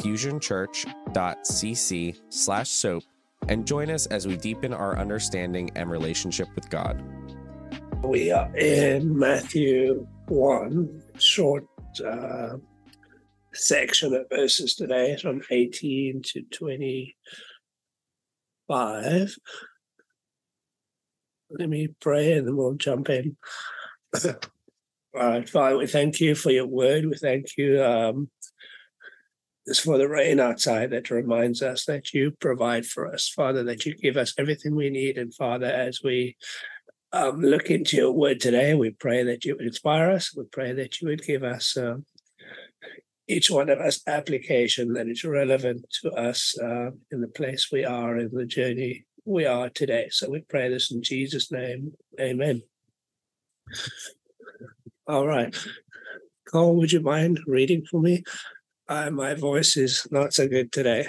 fusionchurch.cc slash soap and join us as we deepen our understanding and relationship with God. We are in Matthew 1, short uh, section of verses today from 18 to 25. Let me pray and then we'll jump in. All right, Father, we thank you for your word. We thank you um, it's for the rain outside that reminds us that you provide for us, Father, that you give us everything we need. And Father, as we um, look into your word today, we pray that you would inspire us. We pray that you would give us, um, each one of us, application that is relevant to us uh, in the place we are in the journey we are today. So we pray this in Jesus' name. Amen. All right. Cole, would you mind reading for me? Uh, my voice is not so good today.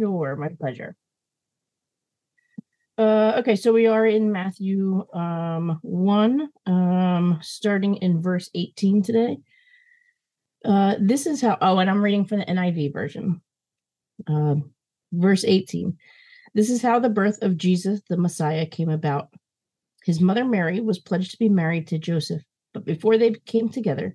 Sure, my pleasure. Uh, okay, so we are in Matthew um, 1, um, starting in verse 18 today. Uh, this is how, oh, and I'm reading from the NIV version. Uh, verse 18. This is how the birth of Jesus, the Messiah, came about. His mother Mary was pledged to be married to Joseph, but before they came together,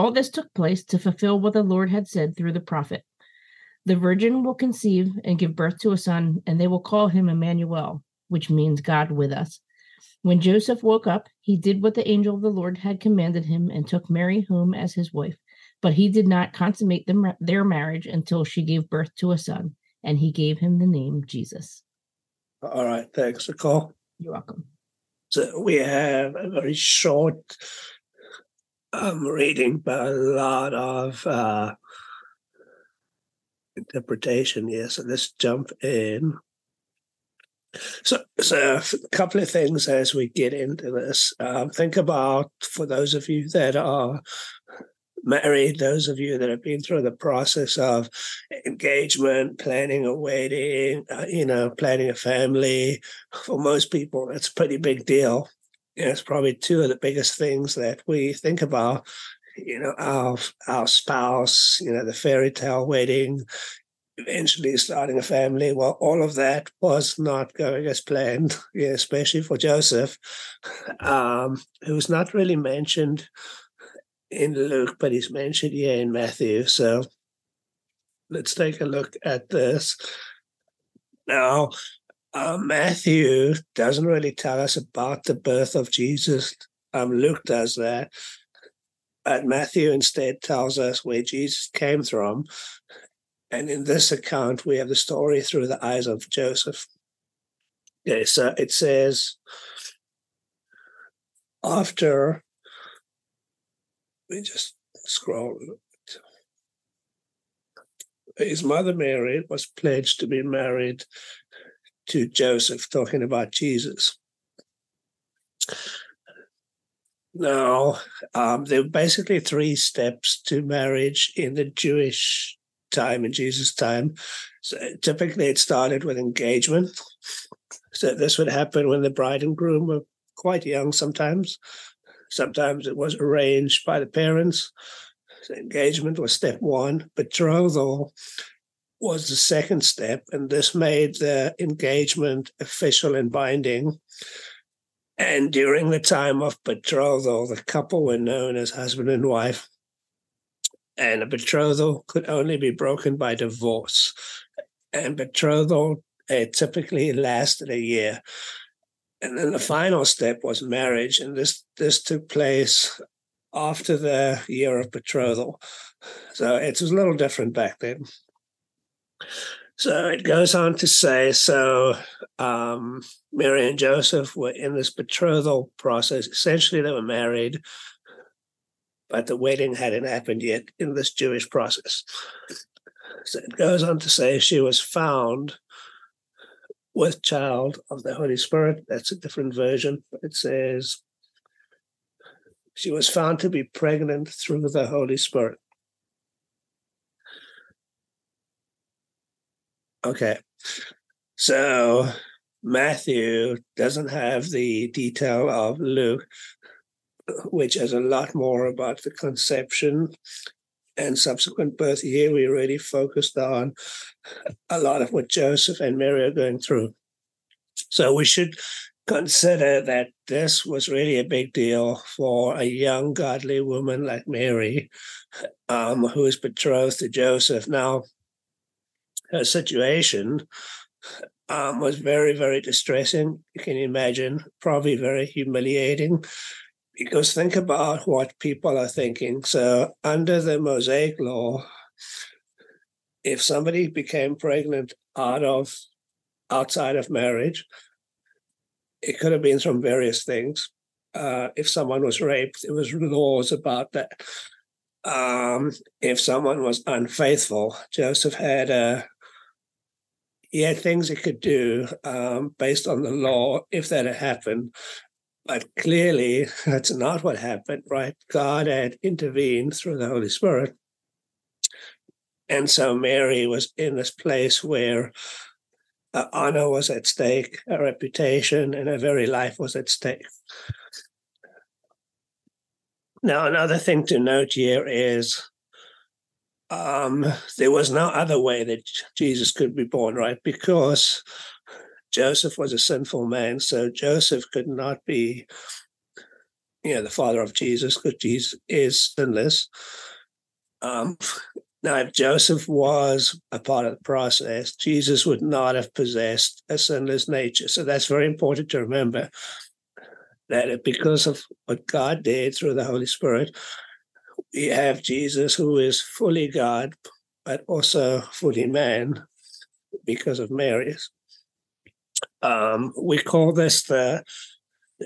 All this took place to fulfill what the Lord had said through the prophet. The virgin will conceive and give birth to a son, and they will call him Emmanuel, which means God with us. When Joseph woke up, he did what the angel of the Lord had commanded him and took Mary home as his wife. But he did not consummate them, their marriage until she gave birth to a son, and he gave him the name Jesus. All right, thanks, Nicole. You're welcome. So we have a very short I'm reading a lot of uh, interpretation here. So let's jump in. So, so a couple of things as we get into this. Um, think about for those of you that are married, those of you that have been through the process of engagement, planning a wedding, uh, you know, planning a family. For most people, that's a pretty big deal it's probably two of the biggest things that we think about. You know, our our spouse, you know, the fairy tale wedding, eventually starting a family. Well, all of that was not going as planned, yeah, especially for Joseph, um, who's not really mentioned in Luke, but he's mentioned here in Matthew. So let's take a look at this. Now, uh, Matthew doesn't really tell us about the birth of Jesus. Um, Luke does that. But Matthew instead tells us where Jesus came from. And in this account, we have the story through the eyes of Joseph. Okay, so it says, after, we just scroll. His mother Mary was pledged to be married to Joseph talking about Jesus. Now, um, there were basically three steps to marriage in the Jewish time, in Jesus' time. So typically, it started with engagement. So this would happen when the bride and groom were quite young sometimes. Sometimes it was arranged by the parents. So engagement was step one. Betrothal was the second step, and this made the engagement official and binding. And during the time of betrothal, the couple were known as husband and wife. and a betrothal could only be broken by divorce. And betrothal uh, typically lasted a year. And then the final step was marriage, and this this took place after the year of betrothal. So it was a little different back then. So it goes on to say so um, Mary and Joseph were in this betrothal process. Essentially, they were married, but the wedding hadn't happened yet in this Jewish process. So it goes on to say she was found with child of the Holy Spirit. That's a different version. It says she was found to be pregnant through the Holy Spirit. Okay. So Matthew doesn't have the detail of Luke, which has a lot more about the conception and subsequent birth. Here we really focused on a lot of what Joseph and Mary are going through. So we should consider that this was really a big deal for a young godly woman like Mary, um, who is betrothed to Joseph. Now, her situation um, was very, very distressing. You can imagine, probably very humiliating. Because think about what people are thinking. So, under the Mosaic law, if somebody became pregnant out of outside of marriage, it could have been from various things. Uh, if someone was raped, there was laws about that. Um, if someone was unfaithful, Joseph had a had things he could do um, based on the law if that had happened. But clearly, that's not what happened, right? God had intervened through the Holy Spirit. And so Mary was in this place where uh, honor was at stake, her reputation, and her very life was at stake. Now, another thing to note here is um, there was no other way that Jesus could be born, right? Because Joseph was a sinful man, so Joseph could not be, you know, the father of Jesus because Jesus is sinless. Um, now, if Joseph was a part of the process, Jesus would not have possessed a sinless nature. So that's very important to remember that because of what God did through the Holy Spirit, we have Jesus who is fully God, but also fully man because of Mary's. Um, we call this the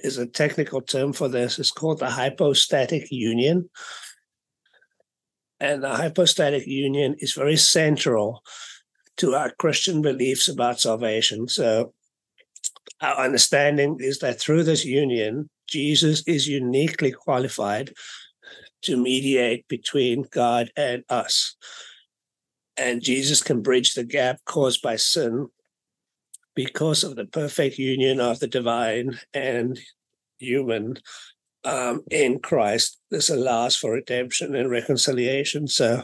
is a technical term for this. It's called the hypostatic union. And the hypostatic union is very central to our Christian beliefs about salvation. So, our understanding is that through this union, Jesus is uniquely qualified to mediate between God and us. And Jesus can bridge the gap caused by sin because of the perfect union of the divine and human um, in Christ. This allows for redemption and reconciliation. So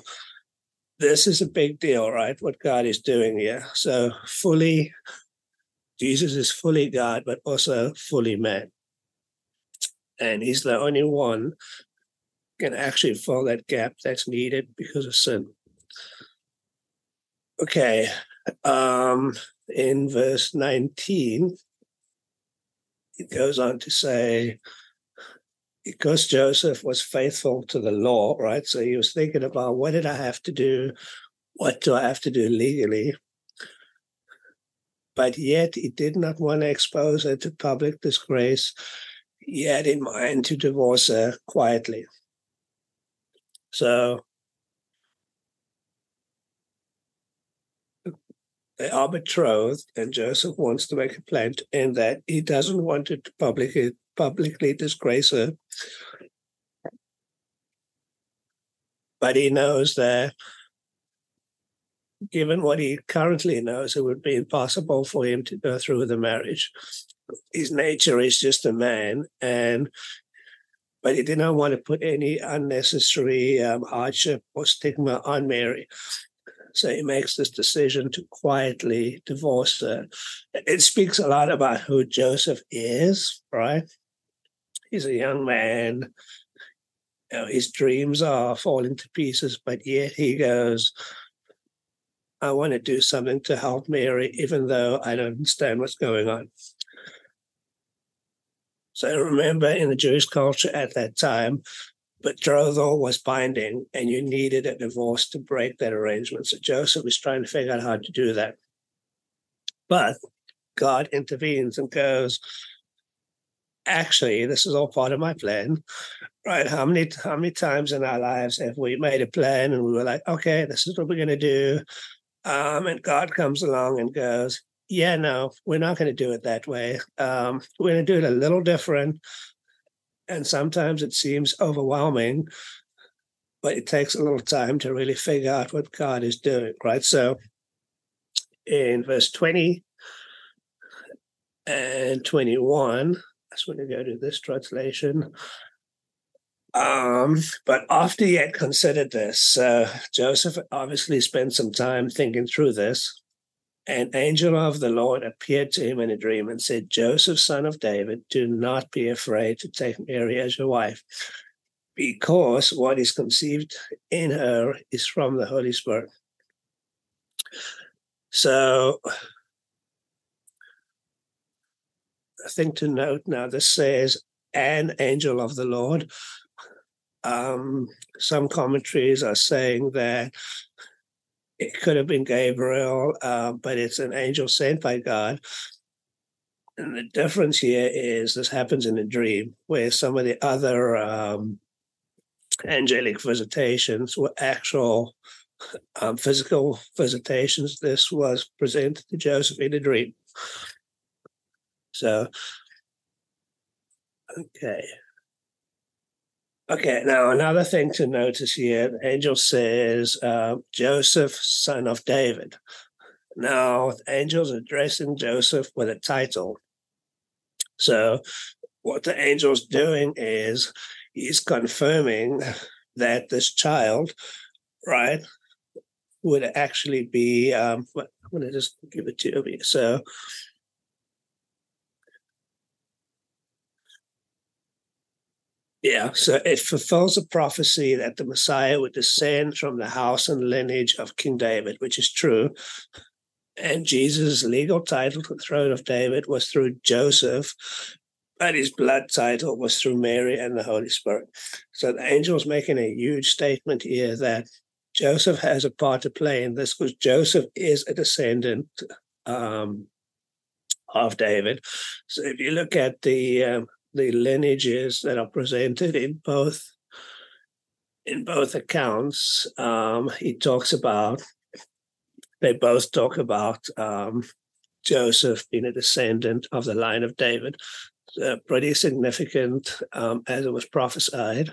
this is a big deal, right? What God is doing here. So fully, Jesus is fully God, but also fully man. And he's the only one can actually fill that gap that's needed because of sin. Okay. Um, in verse 19, it goes on to say, because Joseph was faithful to the law, right? So he was thinking about what did I have to do? What do I have to do legally? But yet he did not want to expose her to public disgrace. He had in mind to divorce her quietly. So uh, they are betrothed, and Joseph wants to make a plan to end that. He doesn't want to publicly publicly disgrace her. But he knows that given what he currently knows, it would be impossible for him to go through the marriage. His nature is just a man, and but he did not want to put any unnecessary um, hardship or stigma on Mary. So he makes this decision to quietly divorce her. It speaks a lot about who Joseph is, right? He's a young man. you know, his dreams are falling to pieces, but yet he goes, I want to do something to help Mary, even though I don't understand what's going on. So remember, in the Jewish culture at that time, betrothal was binding, and you needed a divorce to break that arrangement. So Joseph was trying to figure out how to do that. But God intervenes and goes, actually, this is all part of my plan. Right. How many how many times in our lives have we made a plan and we were like, okay, this is what we're gonna do. Um, and God comes along and goes, Yeah, no, we're not gonna do it that way. Um, we're gonna do it a little different. And sometimes it seems overwhelming, but it takes a little time to really figure out what God is doing, right? So in verse 20 and 21, that's when you go to this translation. Um, but after he had considered this, uh, Joseph obviously spent some time thinking through this. An angel of the Lord appeared to him in a dream and said, Joseph, son of David, do not be afraid to take Mary as your wife, because what is conceived in her is from the Holy Spirit. So, a thing to note now this says, an angel of the Lord. Um, some commentaries are saying that it could have been Gabriel, uh, but it's an angel sent by God. And the difference here is this happens in a dream, where some of the other um, angelic visitations were actual um, physical visitations. This was presented to Joseph in a dream. So, okay. Okay, now another thing to notice here the angel says, uh, Joseph, son of David. Now, the angel's addressing Joseph with a title. So, what the angel's doing is he's confirming that this child, right, would actually be. Um, I'm going to just give it to you. So, Yeah, so it fulfills a prophecy that the Messiah would descend from the house and lineage of King David, which is true. And Jesus' legal title to the throne of David was through Joseph, and his blood title was through Mary and the Holy Spirit. So the angel's making a huge statement here that Joseph has a part to play in this because Joseph is a descendant um, of David. So if you look at the um, the lineages that are presented in both in both accounts. Um, he talks about they both talk about um, Joseph being a descendant of the line of David. Uh, pretty significant um, as it was prophesied.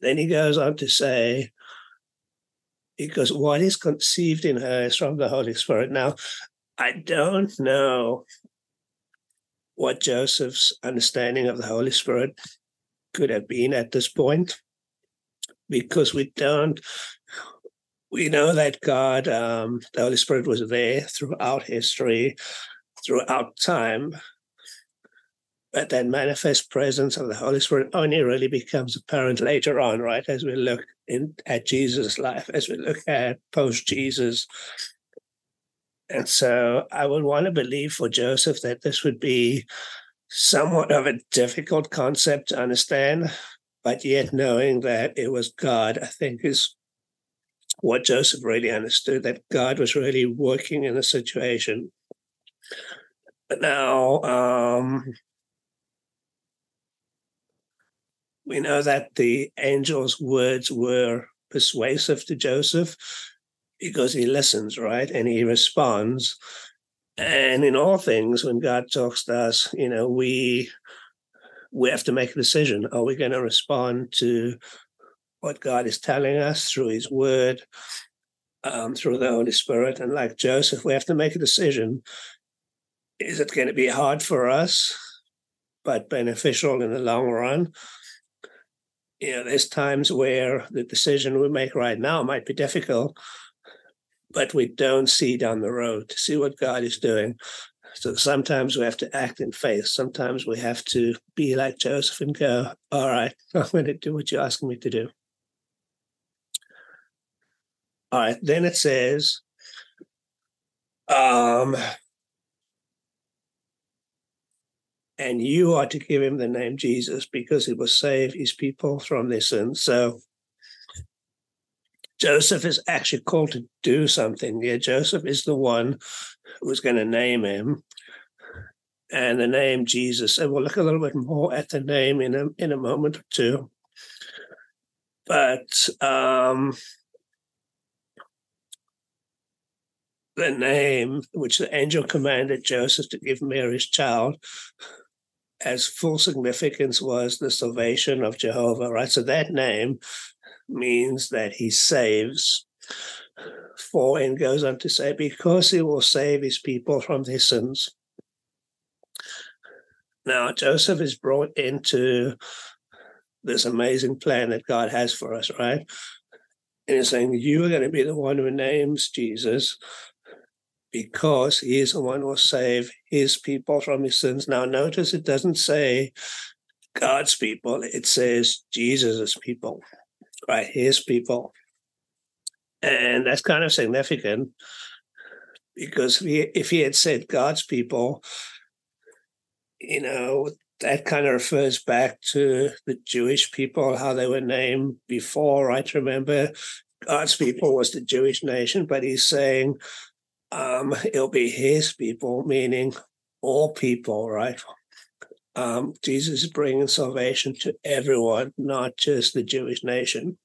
Then he goes on to say, because what is conceived in her is from the Holy Spirit. Now, I don't know what Joseph's understanding of the Holy Spirit could have been at this point, because we don't. We know that God, um, the Holy Spirit, was there throughout history, throughout time, but that manifest presence of the Holy Spirit only really becomes apparent later on, right? As we look in at Jesus' life, as we look at post Jesus and so I would want to believe for Joseph that this would be somewhat of a difficult concept to understand, but yet knowing that it was God, I think is what Joseph really understood that God was really working in the situation. Now, um, we know that the angel's words were persuasive to Joseph because he listens, right? And he responds. And in all things, when God talks to us, you know, we we have to make a decision. Are we going to respond to what God is telling us through his word, um, through the Holy Spirit? And like Joseph, we have to make a decision. Is it going to be hard for us, but beneficial in the long run? You know, there's times where the decision we make right now might be difficult, but we don't see down the road to see what God is doing. So sometimes we have to act in faith. Sometimes we have to be like Joseph and go, all right, I'm going to do what you're asking me to do. All right, then it says, um, and you are to give him the name Jesus because he will save his people from their sins. So Joseph is actually called to do something. Yeah, Joseph is the one who's going to name him. And the name Jesus, and we'll look a little bit more at the name in a in a moment or two. But um, the name which the angel commanded Joseph to give Mary's child as full significance was the salvation of Jehovah, right? So that name means that he saves. For and goes on to say, because he will save his people from their sins. Now, Joseph is brought into this amazing plan that God has for us, right? And he's saying, You are going to be the one who names Jesus because he is the one who will save his people from his sins. Now, notice it doesn't say God's people, it says Jesus' people, right? His people. And that's kind of significant because if he, if he had said God's people, you know, that kind of refers back to the Jewish people, how they were named before, right? Remember, God's people was the Jewish nation, but he's saying um, it'll be his people, meaning all people, right? Um, Jesus is bringing salvation to everyone, not just the Jewish nation.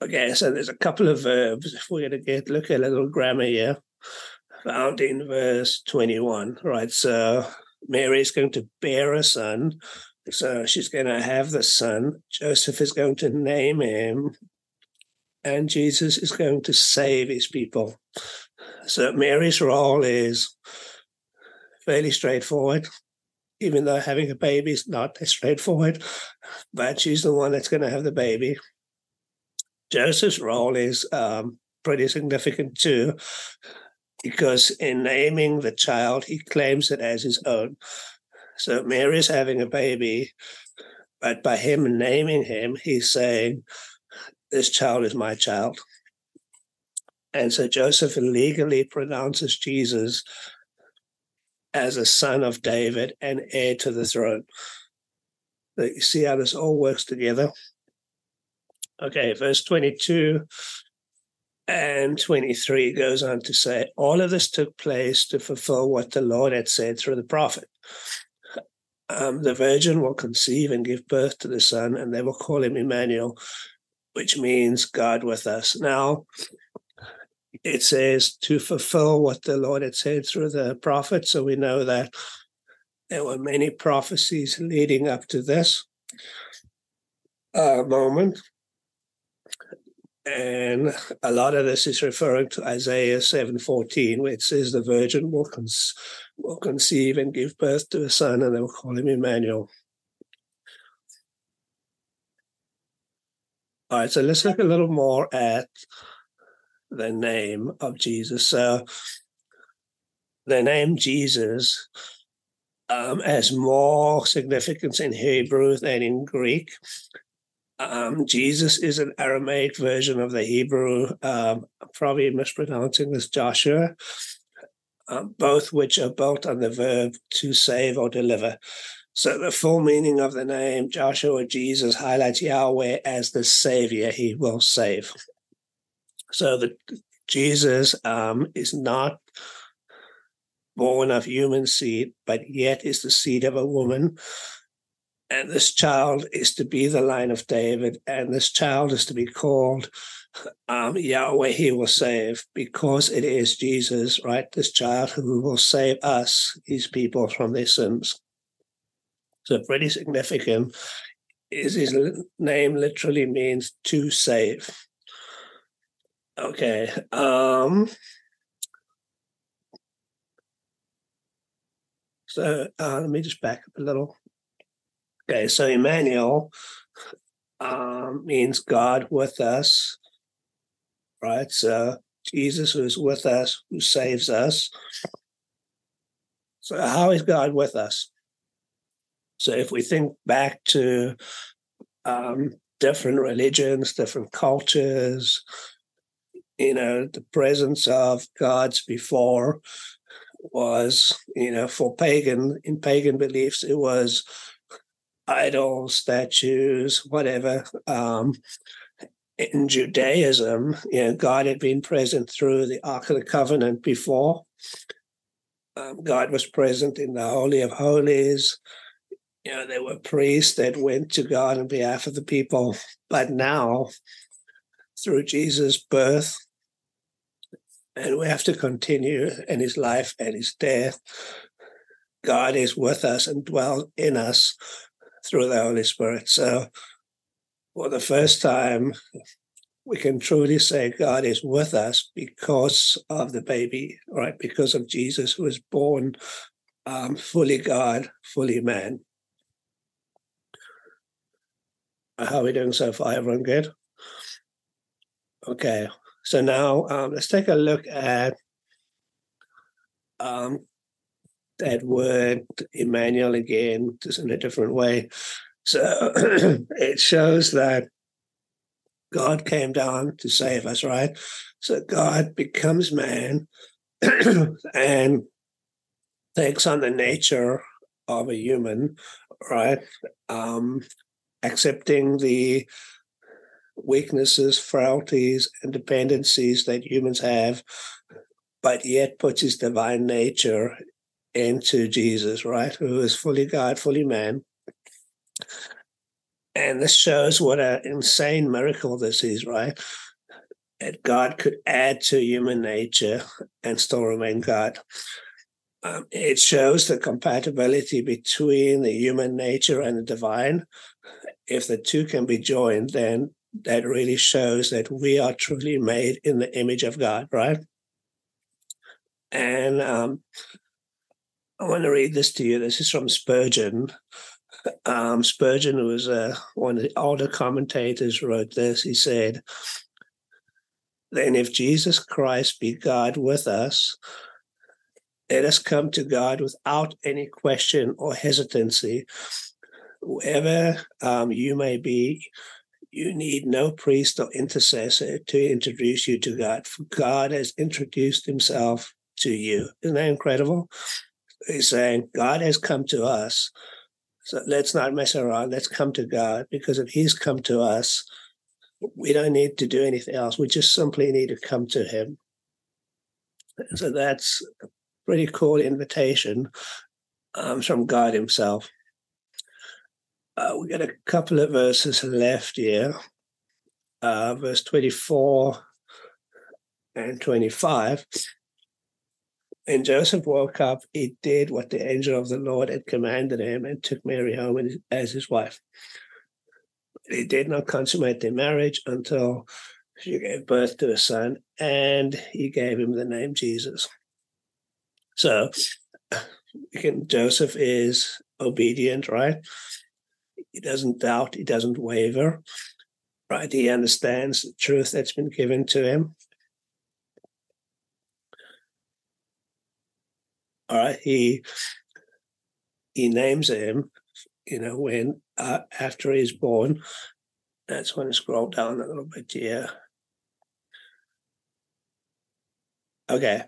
Okay, so there's a couple of verbs. If we're going to get look at a little grammar here, found in verse 21, right? So Mary is going to bear a son. So she's going to have the son. Joseph is going to name him and Jesus is going to save his people. So Mary's role is fairly straightforward, even though having a baby is not as straightforward, but she's the one that's going to have the baby. Joseph's role is um, pretty significant too, because in naming the child, he claims it as his own. So Mary's having a baby, but by him naming him, he's saying, this child is my child. And so Joseph legally pronounces Jesus as a son of David and heir to the throne. You see how this all works together? Okay, verse 22 and 23 goes on to say, All of this took place to fulfill what the Lord had said through the prophet. Um, the virgin will conceive and give birth to the son, and they will call him Emmanuel, which means God with us. Now, it says to fulfill what the Lord had said through the prophet. So we know that there were many prophecies leading up to this uh, moment. And a lot of this is referring to Isaiah 7:14, where it says the virgin will, con- will conceive and give birth to a son, and they will call him Emmanuel. All right, so let's look a little more at the name of Jesus. So the name Jesus um, has more significance in Hebrew than in Greek. Um, Jesus is an Aramaic version of the Hebrew, um, probably mispronouncing this Joshua, um, both which are built on the verb to save or deliver. So the full meaning of the name Joshua Jesus highlights Yahweh as the Savior. He will save. So that Jesus um, is not born of human seed, but yet is the seed of a woman. And this child is to be the line of David, and this child is to be called um, Yahweh, he will save, because it is Jesus, right? This child who will save us, his people, from their sins. So pretty significant. Is his name literally means to save. Okay. Um, so uh, let me just back up a little. Okay, so Emmanuel um, means God with us, right? So Jesus who is with us, who saves us. So, how is God with us? So, if we think back to um, different religions, different cultures, you know, the presence of gods before was, you know, for pagan, in pagan beliefs, it was idols, statues, whatever. Um, in Judaism, you know, God had been present through the Ark of the Covenant before. Um, God was present in the Holy of Holies. You know, there were priests that went to God on behalf of the people. But now, through Jesus' birth, and we have to continue in his life and his death, God is with us and dwells in us through the Holy Spirit. So, for the first time, we can truly say God is with us because of the baby, right? Because of Jesus, who was born um, fully God, fully man. How are we doing so far? Everyone good? Okay, so now um, let's take a look at um, that word Emmanuel again, just in a different way. So it shows that God came down to save us, right? So God becomes man and takes on the nature of a human, right? Um, accepting the weaknesses, frailties, and dependencies that humans have, but yet puts his divine nature into Jesus, right? Who is fully God, fully man. And this shows what an insane miracle this is, right? That God could add to human nature and still remain God. Um, it shows the compatibility between the human nature and the divine. If the two can be joined, then that really shows that we are truly made in the image of God, right? And um, I want to read this to you. This is from Spurgeon. Um, Spurgeon, who was uh, one of the older commentators, wrote this. He said, Then if Jesus Christ be God with us, let us come to God without any question or hesitancy. Wherever um, you may be, you need no priest or intercessor to introduce you to God, for God has introduced himself to you. Isn't that incredible? He's saying, God has come to us. So let's not mess around. Let's come to God because if He's come to us, we don't need to do anything else. We just simply need to come to Him. So that's a pretty cool invitation um, from God Himself. Uh, we got a couple of verses left here. Uh, verse 24 and 25. And Joseph woke up, he did what the angel of the Lord had commanded him and took Mary home as his wife. He did not consummate their marriage until she gave birth to a son, and he gave him the name Jesus. So Joseph is obedient, right? He doesn't doubt, he doesn't waver, right? He understands the truth that's been given to him. all right he he names him you know when uh, after he's born that's when I scroll down a little bit here okay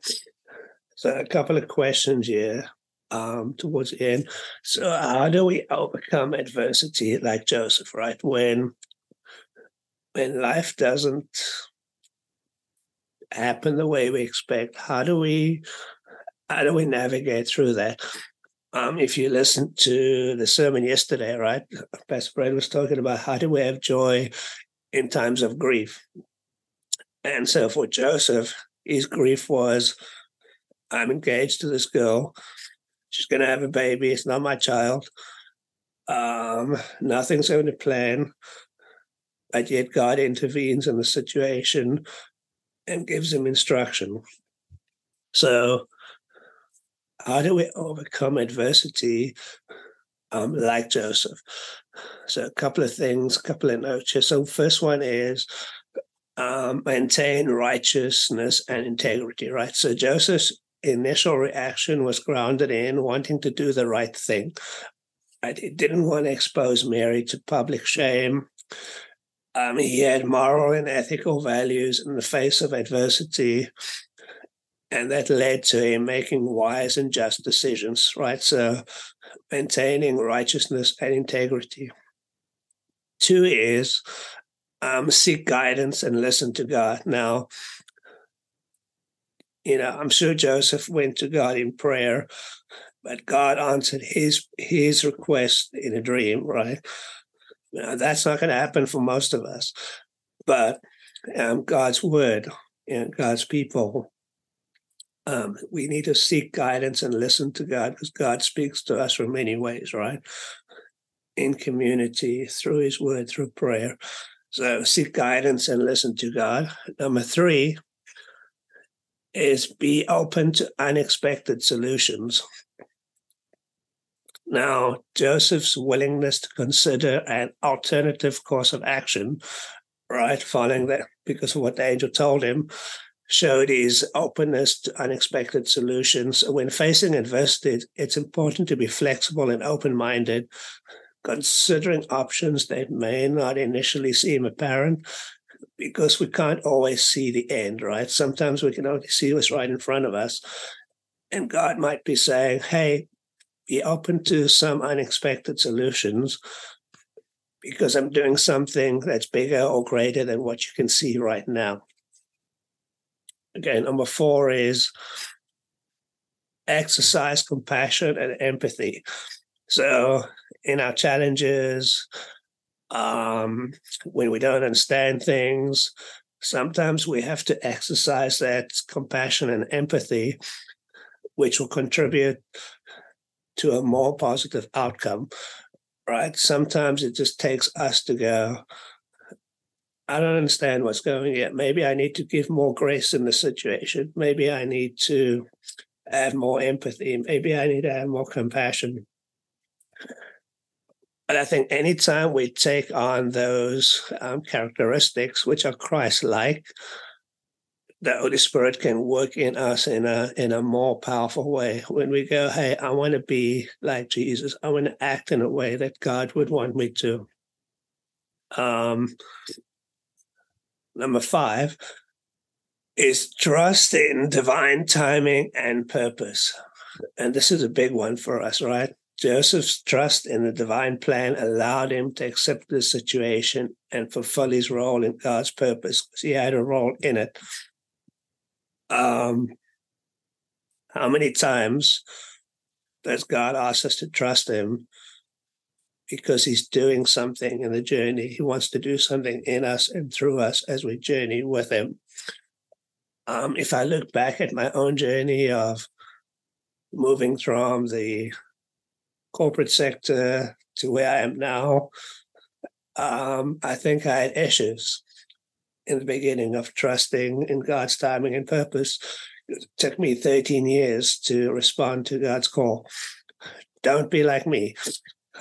so a couple of questions here um towards the end so how do we overcome adversity like joseph right when when life doesn't happen the way we expect how do we how do we navigate through that? Um, if you listen to the sermon yesterday, right, Pastor Brad was talking about how do we have joy in times of grief. And so for Joseph, his grief was, I'm engaged to this girl. She's going to have a baby. It's not my child. Um, nothing's going to plan. But yet God intervenes in the situation and gives him instruction. So how do we overcome adversity um, like Joseph? So, a couple of things, a couple of notes here. So, first one is um, maintain righteousness and integrity, right? So Joseph's initial reaction was grounded in wanting to do the right thing. He didn't want to expose Mary to public shame. Um, he had moral and ethical values in the face of adversity, and that led to him making wise and just decisions, right? So, maintaining righteousness and integrity. Two is um, seek guidance and listen to God. Now, you know, I'm sure Joseph went to God in prayer, but God answered his his request in a dream, right? Now, that's not going to happen for most of us, but um, God's word and God's people. Um, we need to seek guidance and listen to God because God speaks to us in many ways, right? In community, through His Word, through prayer. So seek guidance and listen to God. Number three is be open to unexpected solutions. Now, Joseph's willingness to consider an alternative course of action, right, following that, because of what the angel told him, showed his openness to unexpected solutions. When facing adversity, it's important to be flexible and open minded, considering options that may not initially seem apparent, because we can't always see the end, right? Sometimes we can only see what's right in front of us. And God might be saying, hey, be open to some unexpected solutions because I'm doing something that's bigger or greater than what you can see right now. Again, number four is exercise compassion and empathy. So, in our challenges, um, when we don't understand things, sometimes we have to exercise that compassion and empathy, which will contribute to a more positive outcome, right? Sometimes it just takes us to go, I don't understand what's going on yet. Maybe I need to give more grace in the situation. Maybe I need to have more empathy. Maybe I need to have more compassion. But I think anytime we take on those um, characteristics, which are Christ like, the Holy Spirit can work in us in a in a more powerful way. When we go, hey, I want to be like Jesus. I want to act in a way that God would want me to. Um, number five is trust in divine timing and purpose, and this is a big one for us, right? Joseph's trust in the divine plan allowed him to accept the situation and fulfill his role in God's purpose because he had a role in it. Um, how many times does God ask us to trust Him because He's doing something in the journey? He wants to do something in us and through us as we journey with Him. Um, if I look back at my own journey of moving from the corporate sector to where I am now, um, I think I had issues in the beginning of trusting in God's timing and purpose. It took me 13 years to respond to God's call. Don't be like me.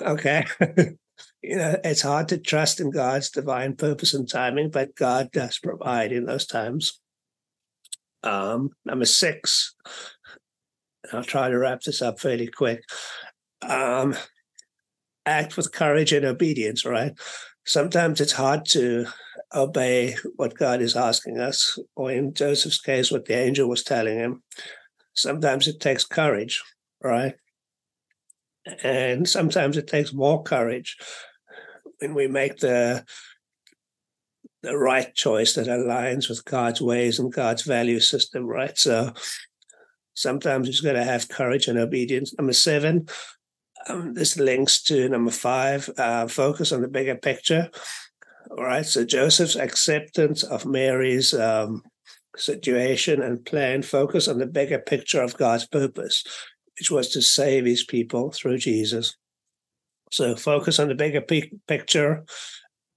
Okay. you know, it's hard to trust in God's divine purpose and timing, but God does provide in those times. Um, number six, I'll try to wrap this up fairly quick. Um, act with courage and obedience, right? Sometimes it's hard to obey what God is asking us, or in Joseph's case, what the angel was telling him. Sometimes it takes courage, right? And sometimes it takes more courage when we make the the right choice that aligns with God's ways and God's value system, right? So sometimes it's going to have courage and obedience. Number seven, um, this links to number five, uh, focus on the bigger picture. All right. So Joseph's acceptance of Mary's um, situation and plan focus on the bigger picture of God's purpose, which was to save his people through Jesus. So focus on the bigger p- picture.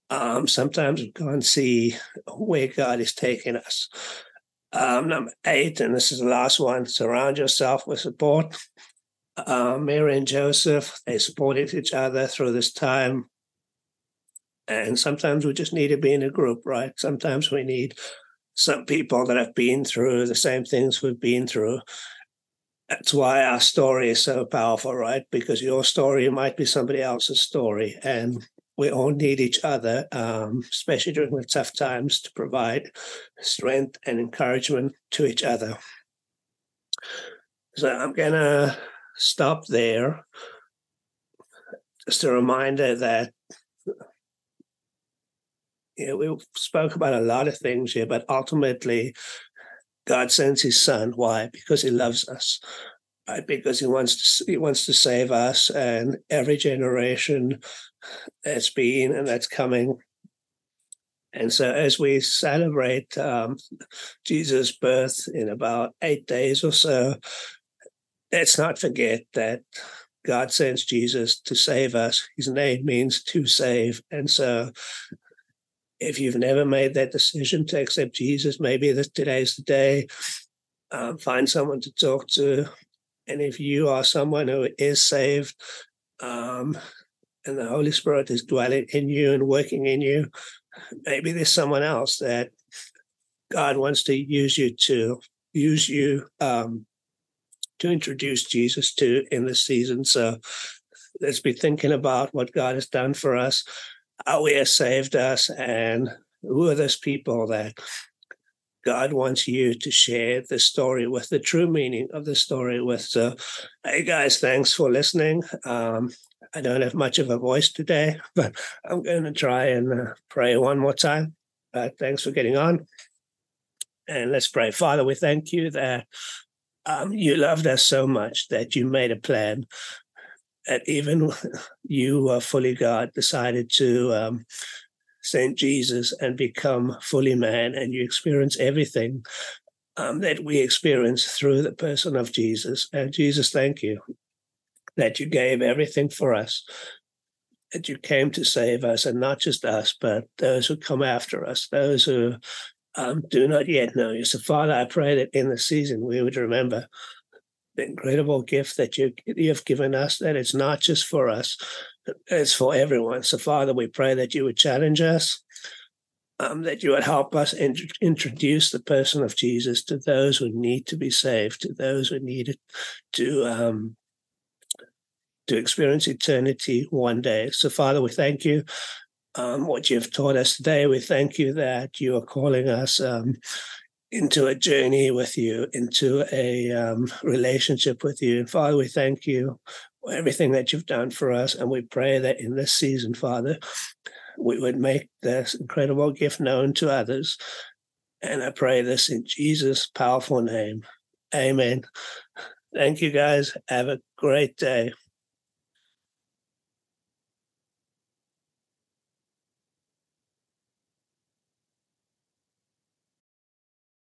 Um, sometimes we can't see where God is taking us. Um, number eight, and this is the last one surround yourself with support. Uh, Mary and Joseph, they supported each other through this time And sometimes we just need to be in a group, right? Sometimes we need some people that have been through the same things we've been through. That's why our story is so powerful, right? Because your story might be somebody else's story. And we all need each other, um, especially during the tough times, to provide strength and encouragement to each other. So I'm going to stop there. Just a reminder that we spoke about a lot of things here, but ultimately, God sends His Son. Why? Because He loves us, right? Because He wants to He wants to save us, and every generation that's been and that's coming. And so, as we celebrate um, Jesus' birth in about eight days or so, let's not forget that God sends Jesus to save us. His name means to save. And so if you've never made that decision to accept Jesus, maybe this, today's the day. Um, find someone to talk to. And if you are someone who is saved um, and the Holy Spirit is dwelling in you and working in you, maybe there's someone else that God wants to use you to use you um, to introduce Jesus to in this season. So let's be thinking about what God has done for us how he has saved us and who are those people that God wants you to share the story with, the true meaning of the story with. So, hey guys, thanks for listening. Um, I don't have much of a voice today, but I'm going to try and uh, pray one more time. Uh, thanks for getting on. And let's pray. Father, we thank you that um, you loved us so much that you made a plan and even you, uh, fully God, decided to um, send Jesus and become fully man, and you experience everything um, that we experience through the person of Jesus. And Jesus, thank you that you gave everything for us, that you came to save us, and not just us, but those who come after us, those who um, do not yet know you. So, Father, I pray that in the season we would remember the incredible gift that you you've given us. That it's not just for us; it's for everyone. So, Father, we pray that you would challenge us, um, that you would help us in, introduce the person of Jesus to those who need to be saved, to those who need to um, to experience eternity one day. So, Father, we thank you. Um, what you've taught us today. We thank you that you are calling us um, into a journey with you, into a um, relationship with you. And Father, we thank you for everything that you've done for us. And we pray that in this season, Father, we would make this incredible gift known to others. And I pray this in Jesus' powerful name. Amen. Thank you, guys. Have a great day.